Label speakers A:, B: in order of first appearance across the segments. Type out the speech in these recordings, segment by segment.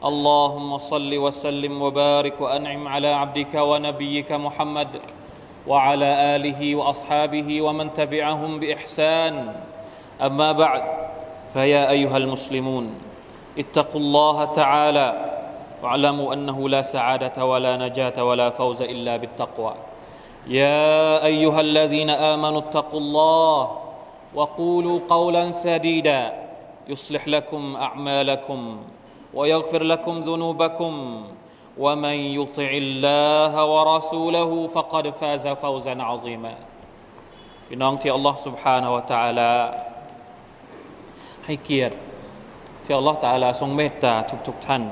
A: اللهم صل وسلم وبارك وأنعم على عبدك ونبيك محمد وعلى آله وأصحابه ومن تبعهم بإحسان. أما بعد فيا أيها المسلمون اتقوا الله تعالى واعلموا أنه لا سعادة ولا نجاة ولا فوز إلا بالتقوى. يا أيها الذين آمنوا اتقوا الله وقولوا قولا سديدا يصلح لكم أعمالكم. ويغفر لكم ذنوبكم ومن يطع الله ورسوله فقد فاز فوزا عظيما พี่น้องที่อัลลอฮ์ سبحانه และ تعالى ให้เกียรติที่อัลลอฮ์ تعالى ทรงเมตตาทุกๆทท่าน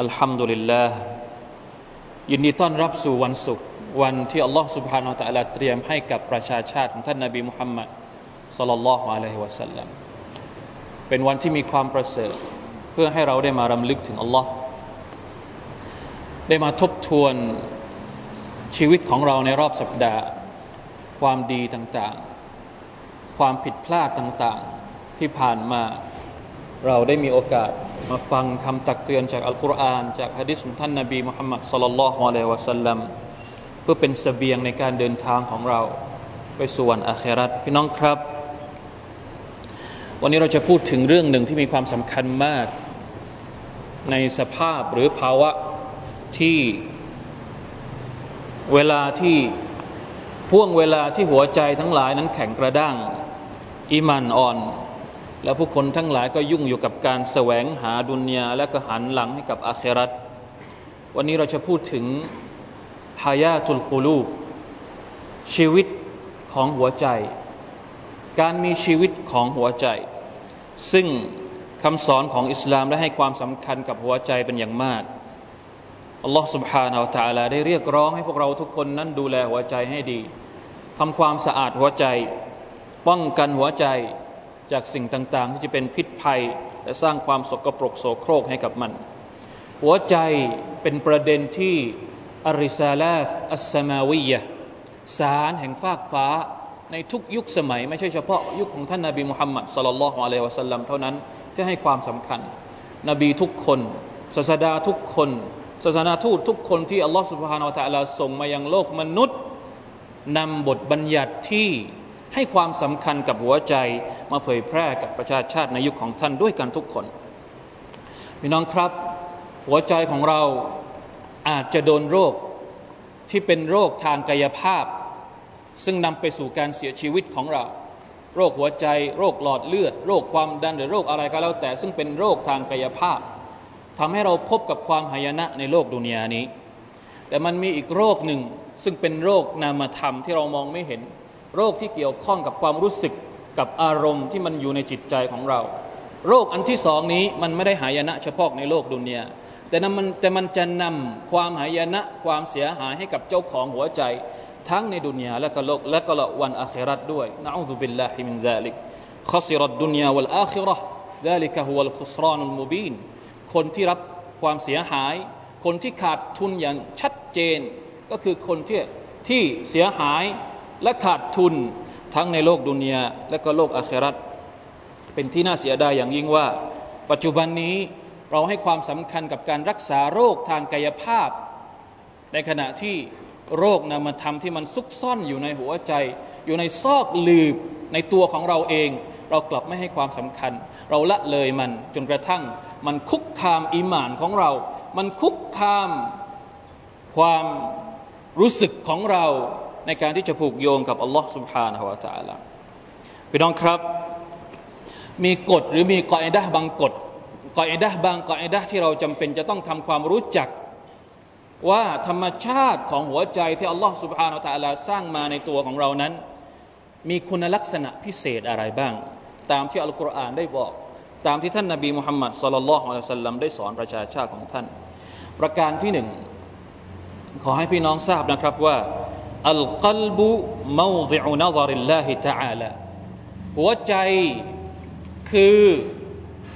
A: อัลฮัมดุลิลลาห์ยินดีต้อนรับสู่วันศุกร์วันที่อัลลอฮ์ سبحانه และ تعالى เตรียมให้กับประชาชาติของท่านนบีมุฮัมมัดสัลลัลลอฮุอะลัยฮิวะสัลลัมเป็นวันที่มีความประเสริฐ พื่อให้เราได้มารำลึกถึงอัลลอฮ์ได้มาทบทวนชีวิตของเราในรอบสัปดาห์ ความดีต่างๆ ความผิดพลาดต่างๆ ที่ผ่านมาเราได้มีโอกาสมาฟังคำตักเตือนจากอัลกุรอานจากฮะดิษของท่านนาบีมุฮัมมัดสลลัลลอฮุอะลัยวะสัลลัมเพื่อเป็นสเสบียงในการเดินทางของเราไปสู่วันอาคราตพี่น้องครับ วันนี้เราจะพูดถึงเรื่องหนึ่งที่มีความสำคัญมาก ในสภาพหรือภาวะที่เวลาที่พ่วงเวลาที่หัวใจทั้งหลายนั้นแข็งกระด้างอิมันอ่อน แล้วผู้คนทั้งหลายก็ยุ่งอยู่กับการแสวงหาดุนยาและก็หันหลังให้กับอาเครัตวันนี้เราจะพูดถึงฮายาตุลกูลูชีวิตของหัวใจ การมีชีวิตของหัวใจ ซึ่ง คำสอนของอิสลามได้ให้ความสำคัญกับหัวใจเป็นอย่างมาก อัลลอฮ์ سبحانه และ تعالى ได้เรียกร้องให้พวกเราทุกคนนั้นดูแลหัวใจให้ดี ทำความสะอาดหัวใจ ป้องกันหัวใจจากสิ่งต่างๆ ที่จะเป็นพิษภัย และสร้างความสกปรกโสโครกให้กับมัน หัวใจเป็นประเด็นที่อริซาลาอัสมาวียะสารแห่งฟากฟ้าในทุกยุคสมัย ไม่ใช่เฉพาะยุคของท่านนาบีมุฮัมมัดสลลัลลอฮุอะลัยวะสัลลัมเท่านั้น ที่ให้ความสำคัญ นบีทุกคนศาสดาทุกคนศาสนาทูตทุกคนที่อัลลอฮฺสุบฮานาอัลลอฮฺส่งมายังโลกมนุษย์นำบทบัญญัติที่ให้ความสำคัญกับหัวใจมาเผยแพร่กับประชาชาติในยุคของท่านด้วยกันทุกคนพี่น้องครับ หัวใจของเราอาจจะโดนโรคที่เป็นโรคทางกายภาพ ซึ่งนำไปสู่การเสียชีวิตของเรา โรคหัวใจ โรคหลอดเลือด โรคความดันหรือโรคอะไรก็แล้วแต่ ซึ่งเป็นโรคทางกายภาพทำให้เราพบกับความหายนะในโลกดุนยานี้ แต่มันมีอีกโรคหนึ่งซึ่งเป็นโรคนามธรรมที่เรามองไม่เห็น โรคที่เกี่ยวข้องกับความรู้สึกกับอารมณ์ที่มันอยู่ในจิตใจของเรา โรคอันที่สองนี้มันไม่ได้หายนะเฉพาะในโลกดุนยาแต่มันแต่มันจะนำความหายนะความเสียหายให้กับเจ้าของหัวใจ ทั้งในดุนยาและก็โลกและก็วันอาคราตด้วยนะอูซุบิลลาฮิมินซาลิกขสิรัดดุนยาวัลอาครอดาลิกะฮุวัลขุสรานุลมูบีนคนที่รับความเสียหาย คนที่ขาดทุนอย่างชัดเจน ก็คือคนที่ที่เสียหายและขาดทุนทั้งในโลกดุนยาและก็โลกอาคราตเป็นที่น่าเสียดายอย่างยิ่งว่า ปัจจุบันนี้เราให้ความสำคัญกับการรักษาโรคทางกายภาพ ในขณะที่ โรคนามธรรมที่มันซุกซ่อนอยู่ในหัวใจ อยู่ในซอกลืบในตัวของเราเอง เรากลับไม่ให้ความสำคัญ เราละเลยมันจนกระทั่ง มันคุกคามอิมานของเรา มันคุกคามความรู้สึกของเราในการที่จะผูกโยงกับอัลลอฮ์ سبحانه และ تعالى พี่น้องครับ มีกฎหรือมีกอไอดะบางกฎกอไอดะบางกอไอดะที่เราจำเป็นจะต้องทำความรู้จัก ว่าธรรมชาติของหัวใจที่อัลลอฮฺสุบฮานาตะลาสร้างมาในตัวของเรานั้น มีคุณลักษณะพิเศษอะไรบ้าง ตามที่อัลกุรอานได้บอก ตามที่ท่านนาบีมุฮัมมัดสลลัลลอฮุอะลัยฮิสัลลัมได้สอนประชาชาติของท่าน ประการที่หนึ่งขอให้พี่น้องทราบนะครับว่าอัลกัลบุมาวดิอุนาซาริลลาฮิตะอาลาหัวใจคือ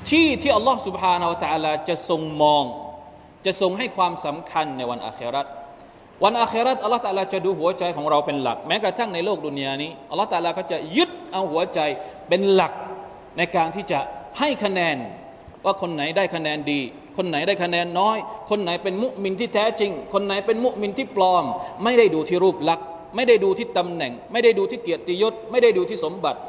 A: ที่ที่อัลลอฮฺสุบฮานาตะลาจะทรงมอง จะทรงให้ความสำคัญในวันอาคราตวันอาคราตอัลลอฮ์ตาลาจะดูหัวใจของเราเป็นหลัก แม้กระทั่งในโลกดุนยานี้อัลลอฮ์ตาลาก็จะยึดเอาหัวใจเป็นหลักในการที่จะให้คะแนนว่าคนไหนได้คะแนนดี คนไหนได้คะแนนน้อย คนไหนเป็นมุมินที่แท้จริง คนไหนเป็นมุมินที่ปลอม ไม่ได้ดูที่รูปลักษณ์ไม่ได้ดูที่ตำแหน่ง ไม่ได้ดูที่เกียรติยศ ไม่ได้ดูที่สมบัติ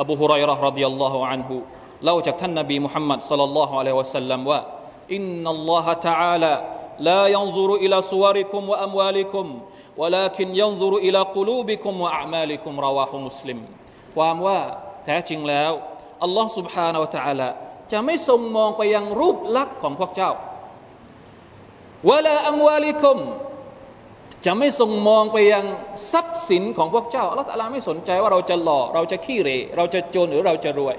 A: อบูฮุไรร์รดิยัลลอฮุอันฮุเล่าจากท่านนบีมุฮัมมัดสลลัลลอฮุอะลัยฮิวะสัลลัมว่า อินนัลลอฮะตะอาลา لا ينظر إلى صوركم وأموالكم ولكن ينظر إلى قلوبكم وأعمالكم رواه مسلم ความว่าแท้จริงแล้วอัลลอฮ์ سبحانه และ تعالى จะไม่ทรงมองไปยังรูปลักษณ์ของพวกเจ้าวลาอัมวาลิคุมจะไม่ทรงมองไปยังทรัพย์สินของพวกเจ้าอัลลอฮฺตะลาไม่สนใจว่าเราจะหล่อเราจะขี้เรเราจะจนหรือเราจะรวย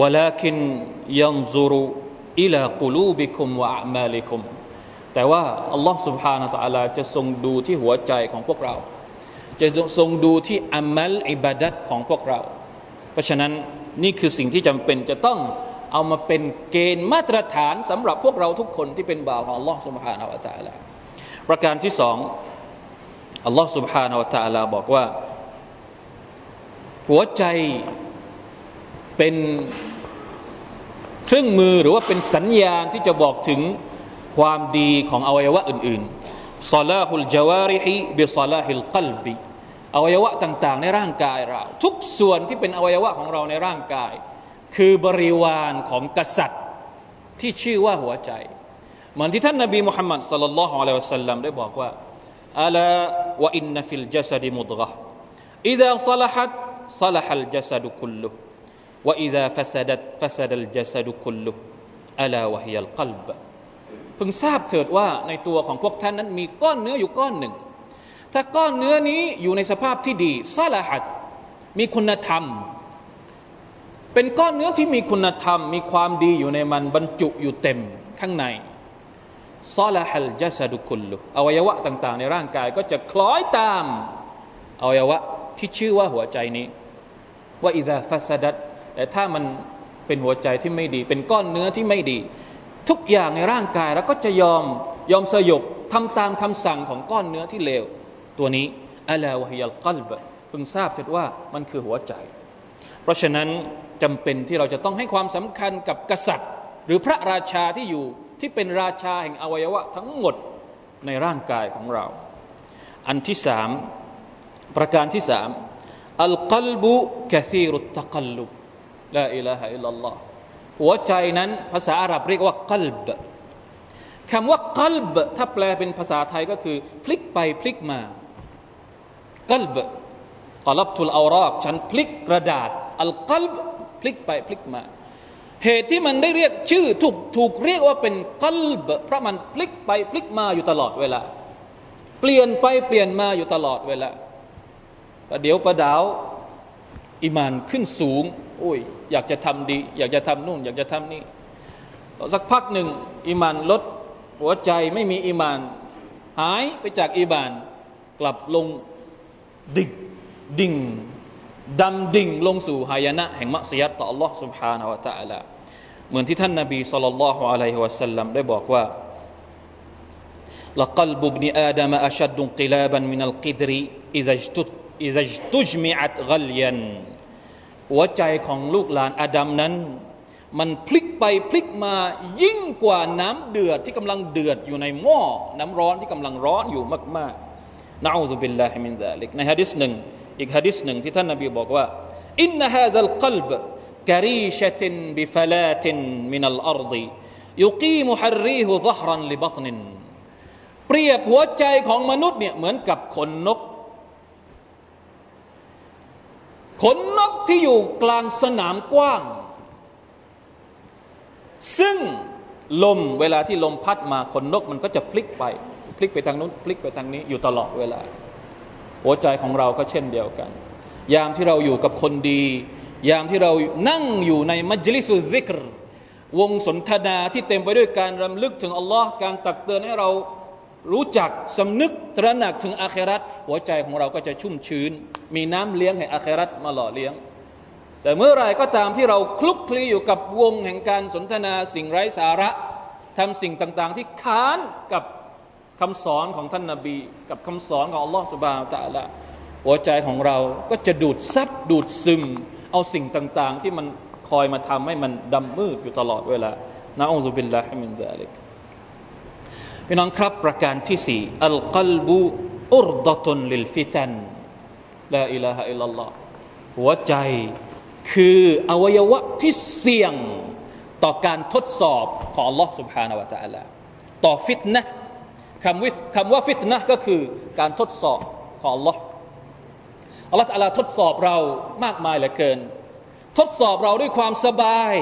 A: วลาคินยันซุรุ อิลากุลูบิคุมวะอามาลิคุมแต่ว่าอัลลอฮฺ سبحانه และ تعالى จะทรงดูที่หัวใจของพวกเรา จะทรงดูที่อามัลอิบาดัตของพวกเรา เพราะฉะนั้นนี่คือสิ่งที่จำเป็นจะต้องเอามาเป็นเกณฑ์มาตรฐานสำหรับพวกเราทุกคนที่เป็นบ่าวของอัลลอฮฺ سبحانه และ تعالى ประการที่สองอัลลอฮฺ سبحانه และ تعالى บอกว่า หัวใจเป็น เครื่องมือหรือว่าเป็นสัญญาณที่จะบอกถึงความดีของอวัยวะอื่นๆซาลาฮุลจาวาริฮิบิซาลาฮิลกลบิอวัยวะต่างๆ ในร่างกายเรา ทุกส่วนที่เป็นอวัยวะของเราในร่างกาย คือบริวารของกษัตริย์ที่ชื่อว่าหัวใจ เหมือนที่ท่านนบีมุฮัมมัดสัลลัลลอฮุอะลัยฮิวะสัลลัมได้บอกว่าอัลาวะอินนฟิลจัสดมุดกะอิดะลสลัดสลัดเจสัดุคุล ว่าอิดาฟัสดัตฟัสดัลจัสดุคุลุอัลาวิยัลกับเพิ่งทราบเถิดว่าในตัวของพวกท่านนั้นมีก้อนเนื้ออยู่ก้อนหนึ่ง ถ้าก้อนเนื้อนี้อยู่ในสภาพที่ดีصلحتมีคุณธรรม เป็นก้อนเนื้อที่มีคุณธรรม มีความดีอยู่ในมันบรรจุอยู่เต็มข้างในซาละฮัลจัสดุคุลุอวัยวะต่าง ๆ ในร่างกายก็จะคล้อยตามอวัยวะที่ชื่อว่าหัวใจนี้ว่าอิดาฟัสดัด แต่ถ้ามันเป็นหัวใจที่ไม่ดี เป็นก้อนเนื้อที่ไม่ดี ทุกอย่างในร่างกายเราก็จะยอมยอมสยบทำตามคำสั่งของก้อนเนื้อที่เลว ตัวนี้อัลาวะฮิยัลกัลบพึงทราบเถิดว่ามันคือหัวใจ เพราะฉะนั้นจำเป็นที่เราจะต้องให้ความสำคัญกับกษัตริย์ หรือพระราชาที่อยู่ที่เป็นราชาแห่งอวัยวะทั้งหมดในร่างกายของเรา อันที่สามประการที่สามอัลกัลบุกะซีรุตตะกัลลุบ ลาอิลาฮะอิลลัลลอฮหัวใจนั้นภาษาอาหรับเรียกว่ากัลบคำว่ากัลบถ้าแปลเป็นภาษาไทยก็คือ พลิกไปพลิกมากัลบกลับทุลอารากฉันพลิกกระดาษอัลกัลบพลิกไปพลิกมา เหตุที่มันได้เรียกชื่อถูกถูกเรียกว่าเป็นกัลบเพราะมันพลิกไปพลิกมาอยู่ตลอดเวลา เปลี่ยนไปเปลี่ยนมาอยู่ตลอดเวลาประเดี๋ยวประดาว อิมานขึ้นสูงโอ้ยอยากจะทำดี อยากจะทำนู่น อยากจะทำนี่สักพักหนึ่งอิมานลดหัวใจไม่มีอิมาน หายไปจากอิมาน กลับลงดิ่งดิ่งดำดิ่งลงสู่หายนะแห่งมัสยิดต่อ Allah سبحانه และ تعالى เหมือนที่ท่านนาบีสุลต่านละฮ์อะลัยฮิวะสัลลัมได้บอกว่า لقلب ابن آدم أشد انقلابا من القدر إذا اجتد إ ذ จตุจมิอัตกลยันหัวใจของลูกหลานอาดัมนั้น มันพลิกไปพลิกมายิ่งกว่าน้ำเดือดที่กำลังเดือดอยู่ในหม้อน้ำร้อนที่กำลังร้อนอยู่มากๆنعوذ بالله من ذلكในฮะดิษหนึ่งอีกฮะดิษหนึ่งที่ท่านนบีบอกว่าإن هذا القلب كريشة بفلاة من الأرض يقيمها الريح ظهرا لبطنเปรียบหัวใจของมนุษย์เนี่ยเหมือนกับขนนก ขนนกที่อยู่กลางสนามกว้าง ซึ่งลมเวลาที่ลมพัดมาขนนกมันก็จะพลิกไป พลิกไปทางนู้นพลิกไปทางนี้อยู่ตลอดเวลา หัวใจของเราก็เช่นเดียวกัน ยามที่เราอยู่กับคนดี ยามที่เรานั่งอยู่ในมัจลิสุซิกรวงสนทนาที่เต็มไปด้วยการรำลึกถึงอัลลอฮ์การตักเตือนให้เรา รู้จักสำนึกตระหนักถึงอาครัตหัวใจของเราก็จะชุ่มชื้น มีน้ำเลี้ยงแห่งอาครัตมาหล่อเลี้ยง แต่เมื่อไรก็ตามที่เราคลุกคลีอยู่กับวงแห่งการสนทนาสิ่งไร้สาระทำสิ่งต่างๆ ที่ค้านกับคำสอนของท่านนาบี กับคำสอนของอัลลอฮฺสุบฮานตะละหัวใจของเราก็จะดูดซับดูดซึม เอาสิ่งต่างๆ ที่มันคอยมาทำให้มันดำมืดอยู่ตลอดเวลานะอัลลอฮฺบิลลาฮิมินดาลิก พี่น้องครับประการที่สี่อัลกัลบุอุรดะตุนลิลฟิตันลาอิลาฮะอิลลัลลอฮหัวใจคืออวัยวะที่เสี่ยงต่อการทดสอบของ Allah سبحانه และ تعالى ต่อฟิตนะคำวิคำว่าฟิตนะก็คือการทดสอบของ Allah Allah تعالى ทดสอบเรามากมายเหลือเกิน ทดสอบเราด้วยความสบาย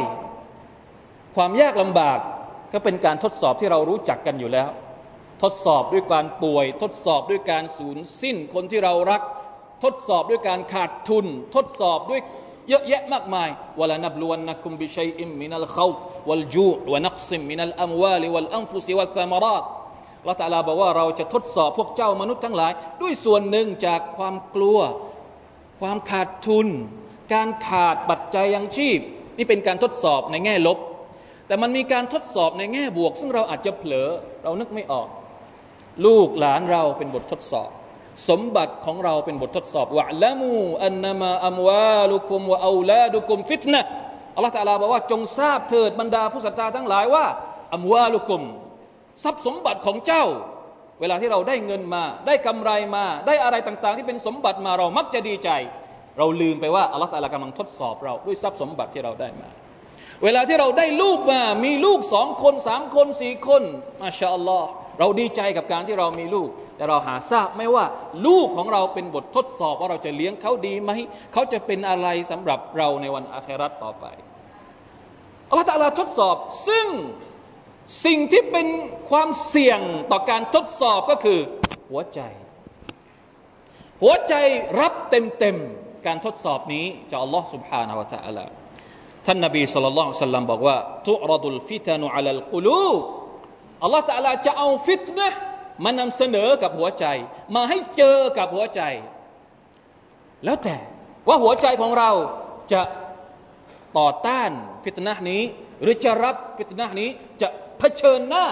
A: ความยากลำบาก ก็เป็นการทดสอบที่เรารู้จักกันอยู่แล้ว ทดสอบด้วยการป่วย ทดสอบด้วยการสูญสิ้นคนที่เรารัก ทดสอบด้วยการขาดทุน ทดสอบด้วยเยอะแยะมากมายวลานับลวนนักุมบิชัยอิมมินัลขาววัลจูวนักซิมมินัลอัมวาลิวัลอัมฟุซิวัลซามารตละตาลาบอกว่าเราจะทดสอบพวกเจ้ามนุษย์ทั้งหลาย ด้วยส่วนหนึ่งจากความกลัว ความขาดทุน การขาดปัจจัยยังชีพ นี่เป็นการทดสอบในแง่ลบ แต่มันมีการทดสอบในแง่บวก ซึ่งเราอาจจะเผลอ เรานึกไม่ออก ลูกหลานเราเป็นบททดสอบ สมบัติของเราเป็นบททดสอบวะละมูอันนามาอัมวาลุคุมวะอูลาดุคุมฟิตนะอัลลอฮฺตะลาบอกว่าจงทราบเถิดบรรดาผู้ศรัทธาทั้งหลายว่าอัมวาลุคุม ทรัพย์สมบัติของเจ้า เวลาที่เราได้เงินมา ได้กำไรมา ได้อะไรต่างๆ ที่เป็นสมบัติมาเรามักจะดีใจ เราลืมไปว่าอัลลอฮฺตะลากำลังทดสอบเราด้วยทรัพย์สมบัติที่เราได้มา เวลาที่เราได้ลูกมา มีลูกสองคนสามคนสี่คนมาชาอัลลอฮ์เราดีใจกับการที่เรามีลูก แต่เราหาทราบไม่ว่าลูกของเราเป็นบททดสอบว่าเราจะเลี้ยงเขาดีไหม เขาจะเป็นอะไรสำหรับเราในวันอาครัตต่อไปอัลลอฮฺตาลาทดสอบ ซึ่งสิ่งที่เป็นความเสี่ยงต่อการทดสอบก็คือหัวใจ หัวใจรับเต็มๆการทดสอบนี้จากอัลลอฮฺสุบฮานาอัลลอฮฺ ท่านนบีสุลต่านสัลลัมบอกว่าตุรดุลฟิตานุอัลลกุลูอัลลอฮฺตะลาจะเอาฟิตนะมานำเสนอกับหัวใจ มาให้เจอกับหัวใจ แล้วแต่ว่าหัวใจของเราจะต่อต้านฟิตนะนี้ หรือจะรับฟิตนะนี้จะเผชิญหน้า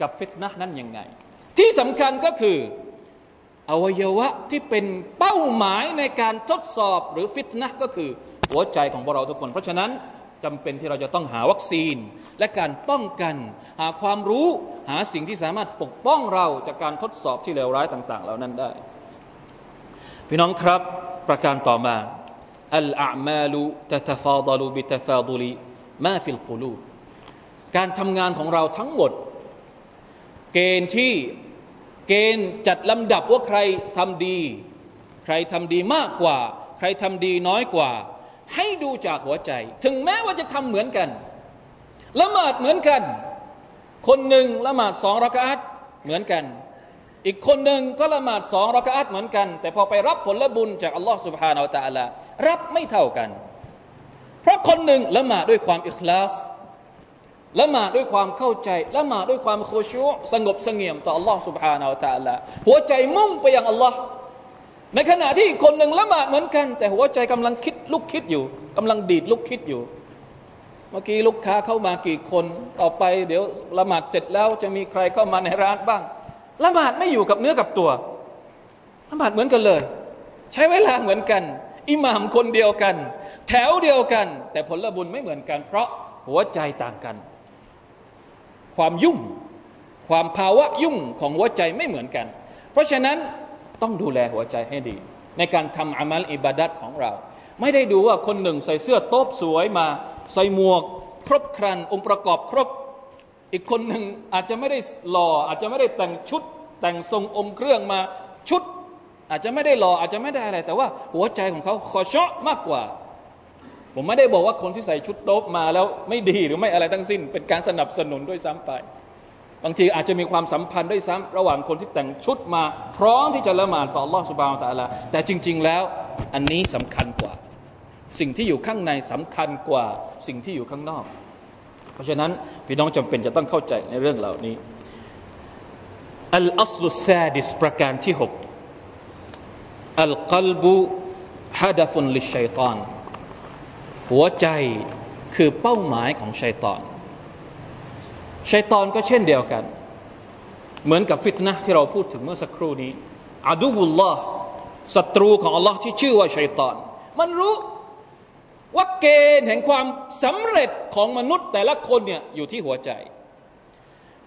A: กับฟิตนะนั้นยังไง ที่สำคัญก็คืออวัยวะที่เป็นเป้าหมายในการทดสอบหรือฟิตนะก็คือ หัวใจของพวกเราทุกคน เพราะฉะนั้นจำเป็นที่เราจะต้องหาวัคซีน และการป้องกัน หาความรู้หาสิ่งที่สามารถปกป้องเราจากการทดสอบที่เลวร้ายต่าง ๆ เหล่านั้นได้ พี่น้องครับประการต่อมาอัลอามาลุتتفاضل بتفاضل ما في القلوب การทำงานของเราทั้งหมด เกณฑ์ที่เกณฑ์จัดลำดับว่าใครทำดี ใครทำดีมากกว่า ใครทำดีน้อยกว่า ให้ดูจากหัวใจ ถึงแม้ว่าจะทำเหมือนกันละหมาดเหมือนกัน คนหนึ่งละหมาดสองร็อกอะฮ์เหมือนกัน อีกคนหนึ่งก็ละหมาดสองร็อกอะฮ์เหมือนกัน แต่พอไปรับผลบุญจากอัลลอฮ์ سبحانه وتعالىรับไม่เท่ากัน เพราะคนหนึ่งละหมาดด้วยความอิคลาสละหมาดด้วยความเข้าใจละหมาดด้วยความโคชูสงบสงเงียมต่ออัลลอฮ์สุบฮานาอัลตะลาหัวใจมุ่งไปยังอัลลอฮ์ ในขณะที่อีกคนหนึ่งละหมาดเหมือนกัน แต่หัวใจกำลังคิดลุกคิดอยู่กำลังดีดลุกคิดอยู่ เมื่อกี้ลูกค้าเข้ามากี่คนต่อไป เดี๋ยวละหมาดเสร็จแล้วจะมีใครเข้ามาในร้านบ้าง ละหมาดไม่อยู่กับเนื้อกับตัวละหมาดเหมือนกันเลย ใช้เวลาเหมือนกัน อิหม่ามคนเดียวกัน แถวเดียวกัน แต่ผลบุญไม่เหมือนกัน เพราะหัวใจต่างกัน ความยุ่ง ความภาวะยุ่งของหัวใจไม่เหมือนกัน เพราะฉะนั้น ต้องดูแลหัวใจให้ดี ในการทำอามัลอิบาดัตของเรา ไม่ได้ดูว่าคนหนึ่งใส่เสื้อโต๊บสวยมา ใส่หมวก ครบครัน องค์ประกอบครบ อีกคนหนึ่งอาจจะไม่ได้หล่อ อาจจะไม่ได้แต่งชุด แต่งทรงองค์เครื่องมาชุด อาจจะไม่ได้หล่ออาจจะไม่ได้อะไร แต่ว่าหัวใจของเขาขอเชาะมากกว่าผมไม่ได้บอกว่าคนที่ใส่ชุดโต๊บมาแล้วไม่ดีหรือไม่อะไรทั้งสิ้น เป็นการสนับสนุนด้วยซ้ำไป บางทีอาจจะมีความสัมพันธ์ด้วยซ้ำระหว่างคนที่แต่งชุดมา พร้อมที่จะละหมาดต่อ Allah สุบานตะละแต่จริง ๆ แล้วอันนี้สำคัญกว่า สิ่งที่อยู่ข้างในสำคัญกว่าสิ่งที่อยู่ข้างนอก เพราะฉะนั้นพี่น้องจำเป็นจะต้องเข้าใจในเรื่องเหล่านี้อัลอัสลุซาดิสประการที่หกอัลกลบุฮดฟุนลิชัยตอนหัวใจคือเป้าหมายของชัยตอน ชัยตอนก็เช่นเดียวกัน เหมือนกับฟิตนะที่เราพูดถึงเมื่อสักครู่นี้อาดูบุลลอฮ์ศัตรูของอัลลอฮ์ที่ชื่อว่าชัยตอน มันรู้ว่าเกณฑ์แห่งความสำเร็จของมนุษย์แต่ละคนเนี่ยอยู่ที่หัวใจ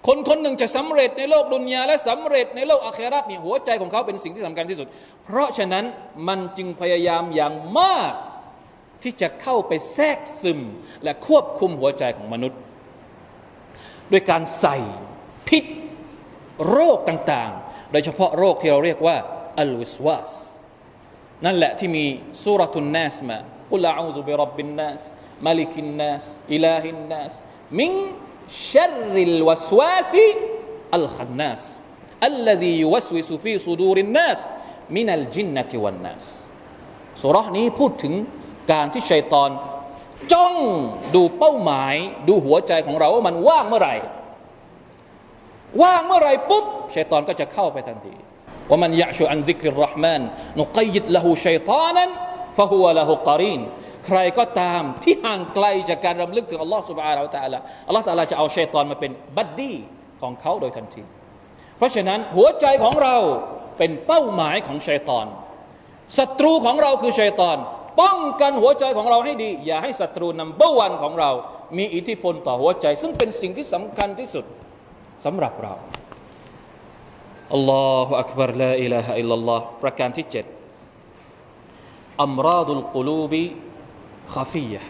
A: คนคนหนึ่งจะสำเร็จในโลกดุนยาและสำเร็จในโลกอาคราตเนี่ยหัวใจของเขาเป็นสิ่งที่สำคัญที่สุด เพราะฉะนั้นมันจึงพยายามอย่างมากที่จะเข้าไปแทรกซึมและควบคุมหัวใจของมนุษย์ ด้วยการใส่พิษโรคต่างๆ โดยเฉพาะโรคที่เราเรียกว่าอัลวิสวาสนั่นแหละที่มีสุรทุนนัสมากุลาอูซุบิรับบินนัสมาลิกินนัสอิลาฮินนัสมินชัริลวสวาสอัลขันนัส الذي يوسوس في صدور الناس من الجنة والناس สุรนี้พูดถึงการที่ชัยตอน จ้องดูเป้าหมาย ดูหัวใจของเราว่ามันว่างเมื่อไหร่ ว่างเมื่อไหร่ปุ๊บชัยตอนก็จะเข้าไปทันทีومن يعش عن ذكر الرحمن نقيض له شيطانا فهو له قرين ใครก็ตามที่ห่างไกลจากการรำลึกถึงอัลลอฮ์ سبحانه وتعالى อัลลอฮ์ تعالى จะเอาชัยตอนมาเป็น buddy ของเขาโดยทันที เพราะฉะนั้นหัวใจของเราเป็นเป้าหมายของชัยตอนศัตรูของเราคือชัยตอน ป้องกันหัวใจของเราให้ดี อย่าให้ศัตรู number one ของเรา มีอิทธิพลต่อหัวใจ ซึ่งเป็นสิ่งที่สำคัญที่สุดสำหรับเราอัลลอฮฺอักบารลาอิลาฮะอิลลัลลอฮ์ประการที่เจ็ดอัมราดุลกุลูบิคาฟียะ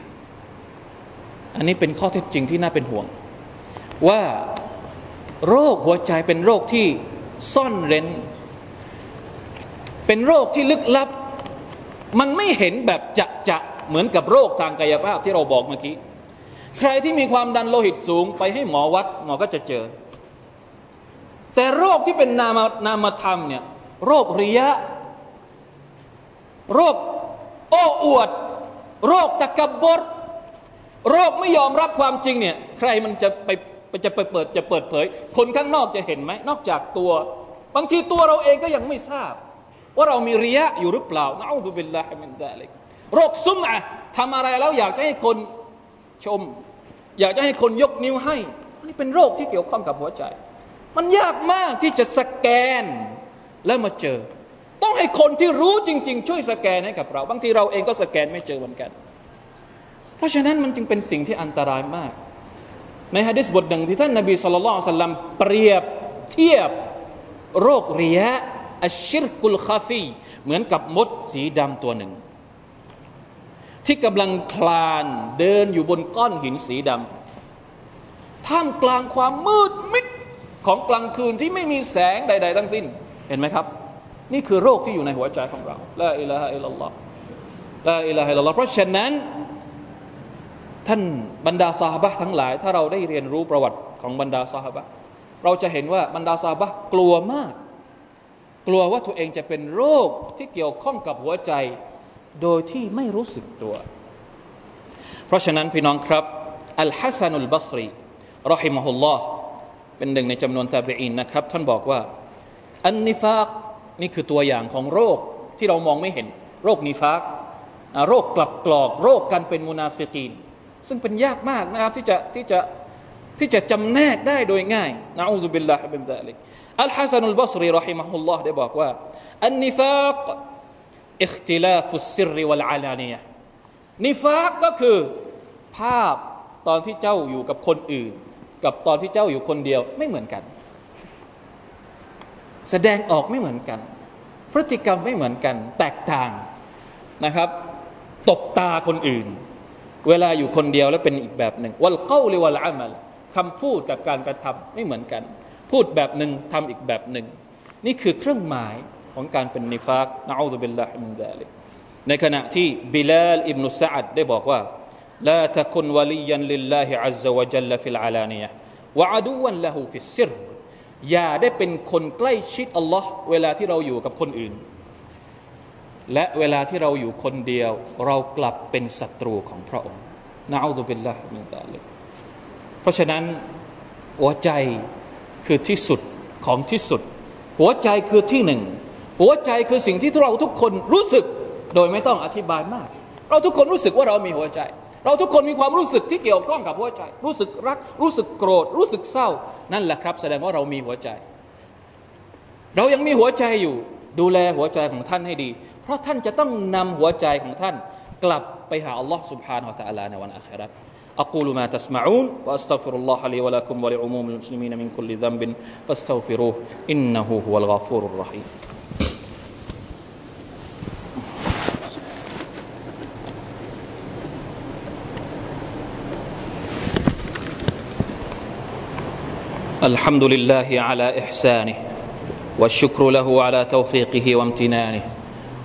A: อันนี้เป็นข้อเท็จจริงที่น่าเป็นห่วง ว่าโรคหัวใจเป็นโรคที่ซ่อนเร้น เป็นโรคที่ลึกลับ มันไม่เห็นแบบจะจะเหมือนกับโรคทางกายภาพที่เราบอกเมื่อกี้ใครที่มีความดันโลหิตสูงไปให้หมอวัดหมอก็จะเจอ แต่โรคที่เป็นนามนามธรรมเนี่ยโรคริยะ โรคโอ้อวด โรคตะกบดโรคไม่ยอมรับความจริงเนี่ยใครมันจะไปจะเปิดเปิดจะเปิดเผย คนข้างนอกจะเห็นไหมนอกจากตัว บางทีตัวเราเองก็ยังไม่ทราบ ว่าเรามีริยะอยู่หรือเปล่านะอูดุบิลลาฮิมินซาลิกโรคซุ่มอะทำอะไรแล้วอยากจะให้คนชม อยากจะให้คนยกนิ้วให้ นี่เป็นโรคที่เกี่ยวข้องกับหัวใจ มันยากมากที่จะสแกนแล้วมาเจอ ต้องให้คนที่รู้จริง ๆ ช่วยสแกนให้กับเรา บางทีเราเองก็สแกนไม่เจอเหมือนกัน เพราะฉะนั้นมันจึงเป็นสิ่งที่อันตรายมาก ในฮะดิษบทหนึ่งที่ท่านนบี صلى الله عليه وسلم เปรียบเทียบโรค رياء الشرك الخفي เหมือนกับมดสีดำตัวหนึ่ง ที่กำลังคลานเดินอยู่บนก้อนหินสีดำท่ามกลางความมืดมิดของกลางคืนที่ไม่มีแสงใด ๆ ทั้งสิ้น เห็นไหมครับ นี่คือโรคที่อยู่ในหัวใจของเราلا إله إلا الله لا إله إلا الله เพราะฉะนั้น ท่านบรรดาซาฮบะทั้งหลาย ถ้าเราได้เรียนรู้ประวัติของบรรดาซาฮบะเราจะเห็นว่าบรรดาซาฮบะกลัวมาก กลัวว่าตัวเองจะเป็นโรคที่เกี่ยวข้องกับหัวใจ โดยที่ไม่รู้สึกตัว เพราะฉะนั้นพี่น้องครับอัลฮัสซันุลบัสรีรอฮิมะฮุลลอฮ์เป็นหนึ่งในจำนวนตาเบอินนะครับ ท่านบอกว่า อันนิฟากนี่คือตัวอย่างของโรคที่เรามองไม่เห็น โรคนิฟากโรคกลับกลอก โรคการเป็นมุนาฟิกีน ซึ่งเป็นยากมากนะครับที่จะที่จะ ที่จะจำแนกได้โดยง่ายنعوذ بالله من ذلك الحسن البصري رحمه الله ได้บอกว่าالنفاق اختلاف السر والعلانية นิฟากก็คือภาพตอนที่เจ้าอยู่กับคนอื่น กับตอนที่เจ้าอยู่คนเดียวไม่เหมือนกัน แสดงออกไม่เหมือนกัน พฤติกรรมไม่เหมือนกัน แตกต่างนะครับ ตบตาคนอื่น เวลาอยู่คนเดียวแล้วเป็นอีกแบบหนึ่งوالقول والعمل คำพูดกับการกระทำไม่เหมือนกัน พูดแบบหนึ่งทำอีกแบบหนึ่ง นี่คือเครื่องหมายของการเป็นนิฟากنعوذ بالله من ذلك ในขณะที่บิลาลอิบนุสะอัดได้บอกว่าلا تكن وليا لله عز وجل في العلانيةวะอดูวันละหูฟิสซิรอย่าได้เป็นคนใกล้ชิดอัลลอฮ์เวลาที่เราอยู่กับคนอื่น และเวลาที่เราอยู่คนเดียว เรากลับเป็นศัตรูของพระองค์นะอูซุบิลละมินตาลิก เพราะฉะนั้นหัวใจคือที่สุดของที่สุด หัวใจคือที่หนึ่ง หัวใจคือสิ่งที่เราทุกคนรู้สึกโดยไม่ต้องอธิบายมาก เราทุกคนรู้สึกว่าเรามีหัวใจ เราทุกคนมีความรู้สึกที่เกี่ยวข้องกับหัวใจ รู้สึกรัก รู้สึกโกรธ รู้สึกเศร้า นั่นแหละครับ แสดงว่าเรามีหัวใจ เรายังมีหัวใจอยู่ ดูแลหัวใจของท่านให้ดี เพราะท่านจะต้องนำหัวใจของท่าน กลับไปหาอัลลอฮ์สุบฮานาอัลลอฮ์ในวันอัครา أقول ما تسمعون وأستغفر الله لي ولكم ولعموم المسلمين من كل ذنب فاستغفروه إنه هو الغفور الرحيم. الحمد لله على إحسانه والشكر له على توفيقه وامتنانه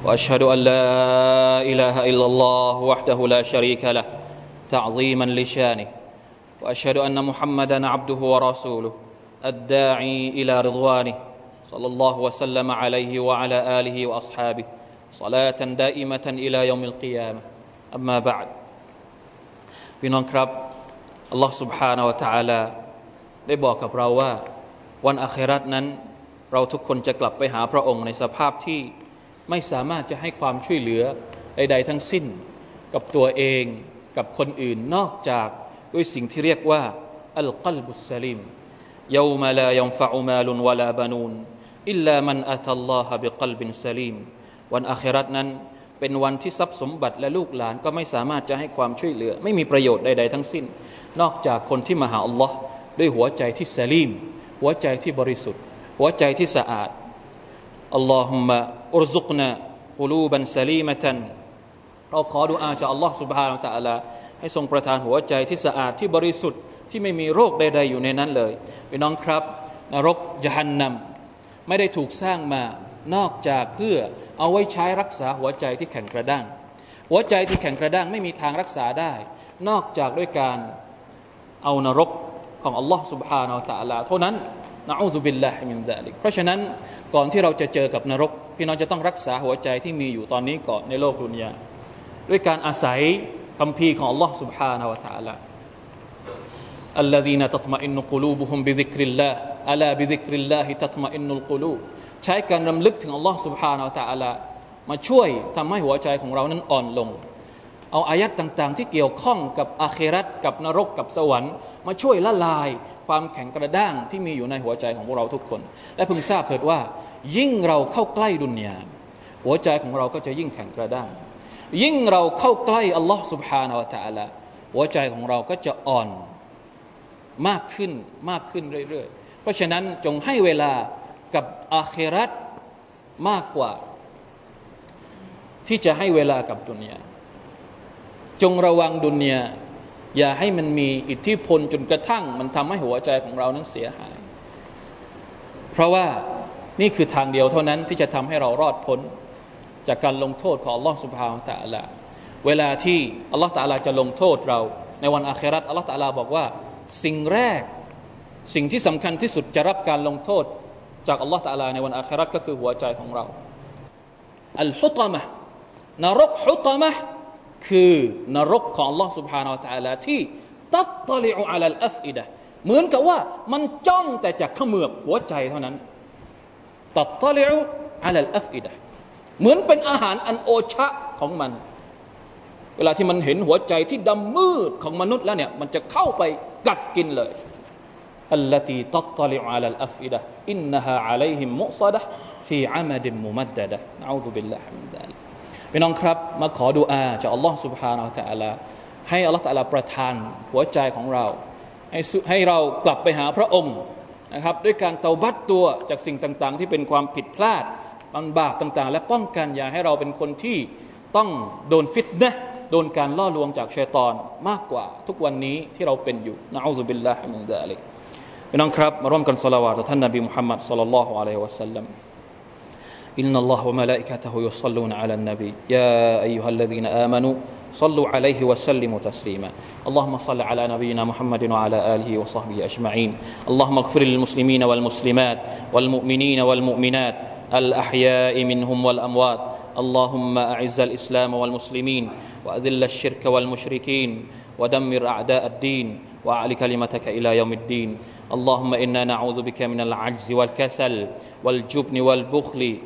A: وأشهد أن لا إله إلا الله وحده لا شريك له تعظيما لشانه وأشهد أن محمدا عبده ورسوله الداعي إلى رضوانه صلى الله وسلم عليه وعلى آله وأصحابه صلاة دائمة إلى يوم القيامة أما بعد الله سبحانه وتعالى ได้บอกกับเราว่าวันอาคราตนั้น เราทุกคนจะกลับไปหาพระองค์ในสภาพที่ไม่สามารถจะให้ความช่วยเหลือใดๆทั้งสิ้น กับตัวเอง กับคนอื่นนอกจากด้วยสิ่งที่เรียกว่าอัลกัลบุสลิม يوم لا ينفع مال ولا بنون إلا من أتى الله بقلب سليم วันอาคราตนั้น เป็นวันที่ทรัพย์สมบัติและลูกหลานก็ไม่สามารถจะให้ความช่วยเหลือ ไม่มีประโยชน์ใดๆทั้งสิ้น นอกจากคนที่มาหาอัลลอฮ์ด้วยหัวใจที่สลีม หัวใจที่บริสุทธิ์ หัวใจที่สะอาดอัลลอฮุมะอุรซุกนาอุลูบันสลีมะตัน เราขอดุอาจากอัลลอฮ์ سبحانه และ تعالى ให้ทรงประทานหัวใจที่สะอาดที่บริสุทธิ์ที่ไม่มีโรคใดๆอยู่ในนั้นเลยพี่น้องครับ นรกจหันนำไม่ได้ถูกสร้างมานอกจากเพื่อเอาไว้ใช้รักษาหัวใจที่แข็งกระด้าง หัวใจที่แข็งกระด้างไม่มีทางรักษาได้ นอกจากด้วยการเอานรกของอัลลอฮ์ سبحانه และ تعالى เท่านั้นนะอูซุบิลลาฮิมินดาลิกเพราะฉะนั้นก่อนที่เราจะเจอกับนรก พี่น้องจะต้องรักษาหัวใจที่มีอยู่ตอนนี้ก่อนในโลกดุนยา ด้วยการอาศัยคำพีของ Allah سبحانه และ تعالى الذين تطمئن قلوبهم بذكر الله ألا بذكر الله تطمئن القلوب ใช้การรำลึกถึง Allah سبحانه และ تعالى มาช่วยทำให้หัวใจของเรานั้นอ่อนลง เอาอายัดต่างๆ ที่เกี่ยวข้องกับอาเครัตกับนรกกับสวรรค์ มาช่วยละลายความแข็งกระด้างที่มีอยู่ในหัวใจของพวกเราทุกคน และพึงทราบเถิดว่า ยิ่งเราเข้าใกล้ดุนยาหัวใจของเราก็จะยิ่งแข็งกระด้าง ยิ่งเราเข้าใกล้อัลลอฮ์ سبحانه และ تعالى หัวใจของเราก็จะอ่อนมากขึ้นมากขึ้นเรื่อยๆ เพราะฉะนั้นจงให้เวลากับอาครัตมากกว่า ที่จะให้เวลากับดุนยาจงระวังดุนยาอย่าให้มันมีอิทธิพลจนกระทั่ง มันทำให้หัวใจของเรานั้นเสียหาย เพราะว่านี่คือทางเดียวเท่านั้นที่จะทำให้เรารอดพ้น จากการลงโทษของอัลลอฮ์สุบฮาวตะลาเวลาที่อัลลอฮ์ตะลาจะลงโทษเราในวันอาคราตอัลลอฮ์ตะลาบอกว่า สิ่งแรกสิ่งที่สำคัญที่สุดจะรับการลงโทษ จากอัลลอฮ์ตะลาในวันอาคราตก็คือหัวใจของเราอัลฮุตมะนรกฮุตมะคือนรกของอัลลอฮ์ سبحانه และ تعالى ที่ตัตตลิอุอัลลอัฟอิดะเหมือนกับว่ามันจ้องแต่จะขมือบหัวใจเท่านั้นตัตตลิอุอัลลอัฟอิดะ เหมือนเป็นอาหารอันโอชะของมัน เวลาที่มันเห็นหัวใจที่ดำมืดของมนุษย์แล้วเนี่ยมันจะเข้าไปกัดกินเลยอัลลตีตัตลิอัลลอัฟอิดะอินนฮาอะลัยฮิมมุซดะฟีอามัดิมมุมัดดะนะอูซุบิลลาฮิมินดาลิพี่น้องครับมาขอดุอาจากอัลลอฮ์ سبحانه และ تعالى ให้อัลลอฮ์ تعالى ประทานหัวใจของเรา ให้ให้เรากลับไปหาพระองค์นะครับด้วยการเตาบัตตัวจากสิ่งต่าง ๆ ที่เป็นความผิดพลาด บางบาปต่างๆ และป้องกันอย่าให้เราเป็นคนที่ต้องโดนฟิตนะโดนการล่อลวงจากชัยตอนมากกว่าทุกวันนี้ที่เราเป็นอยู่นะอูซุบิลลาฮิมินซาลิกพี่น้องครับมาร่วมกันสละวาตท่านนบีมุฮัมมัดสัลลัลลอฮุอะลัยฮิวะสัลลัม إن الله وملائكته يصلون على النبي يا أيها الذين آمنوا صلوا عليه وسلموا تسليما اللهم صل على نبينا محمد وعلى آله وصحبه أجمعين اللهم اغفر للمسلمين والمسلمات والمؤمنين والمؤمنات الأحياء منهم والأموات. اللهم أعز الإسلام والمسلمين وأذل الشرك والمشركين ودمر أعداء الدين وأعل كلمتك إلى يوم الدين. اللهم إنا نعوذ بك من العجز والكسل والجبن والبخل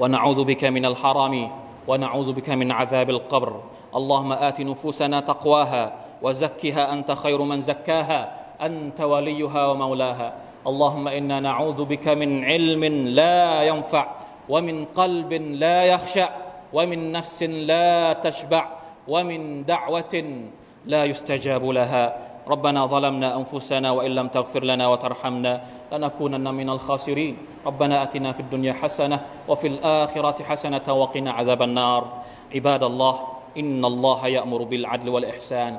A: ونعوذ بك من الحرام ونعوذ بك من عذاب القبر. اللهم آت نفوسنا تقواها وزكها أنت خير من زكاها. أنت وليها ومولاها. اللهم إنا نعوذ بك من علم لا ينفع ومن قلب لا يخشع ومن نفس لا تشبع ومن دعوة لا يستجاب لها. ربنا ظلمنا أنفسنا وإن لم تغفر لنا وترحمنا لنكونن من الخاسرين. ربنا آتنا في الدنيا حسنة وفي الآخرة حسنة وقنا عذاب النار. عباد الله إن الله يأمر بالعدل والإحسان.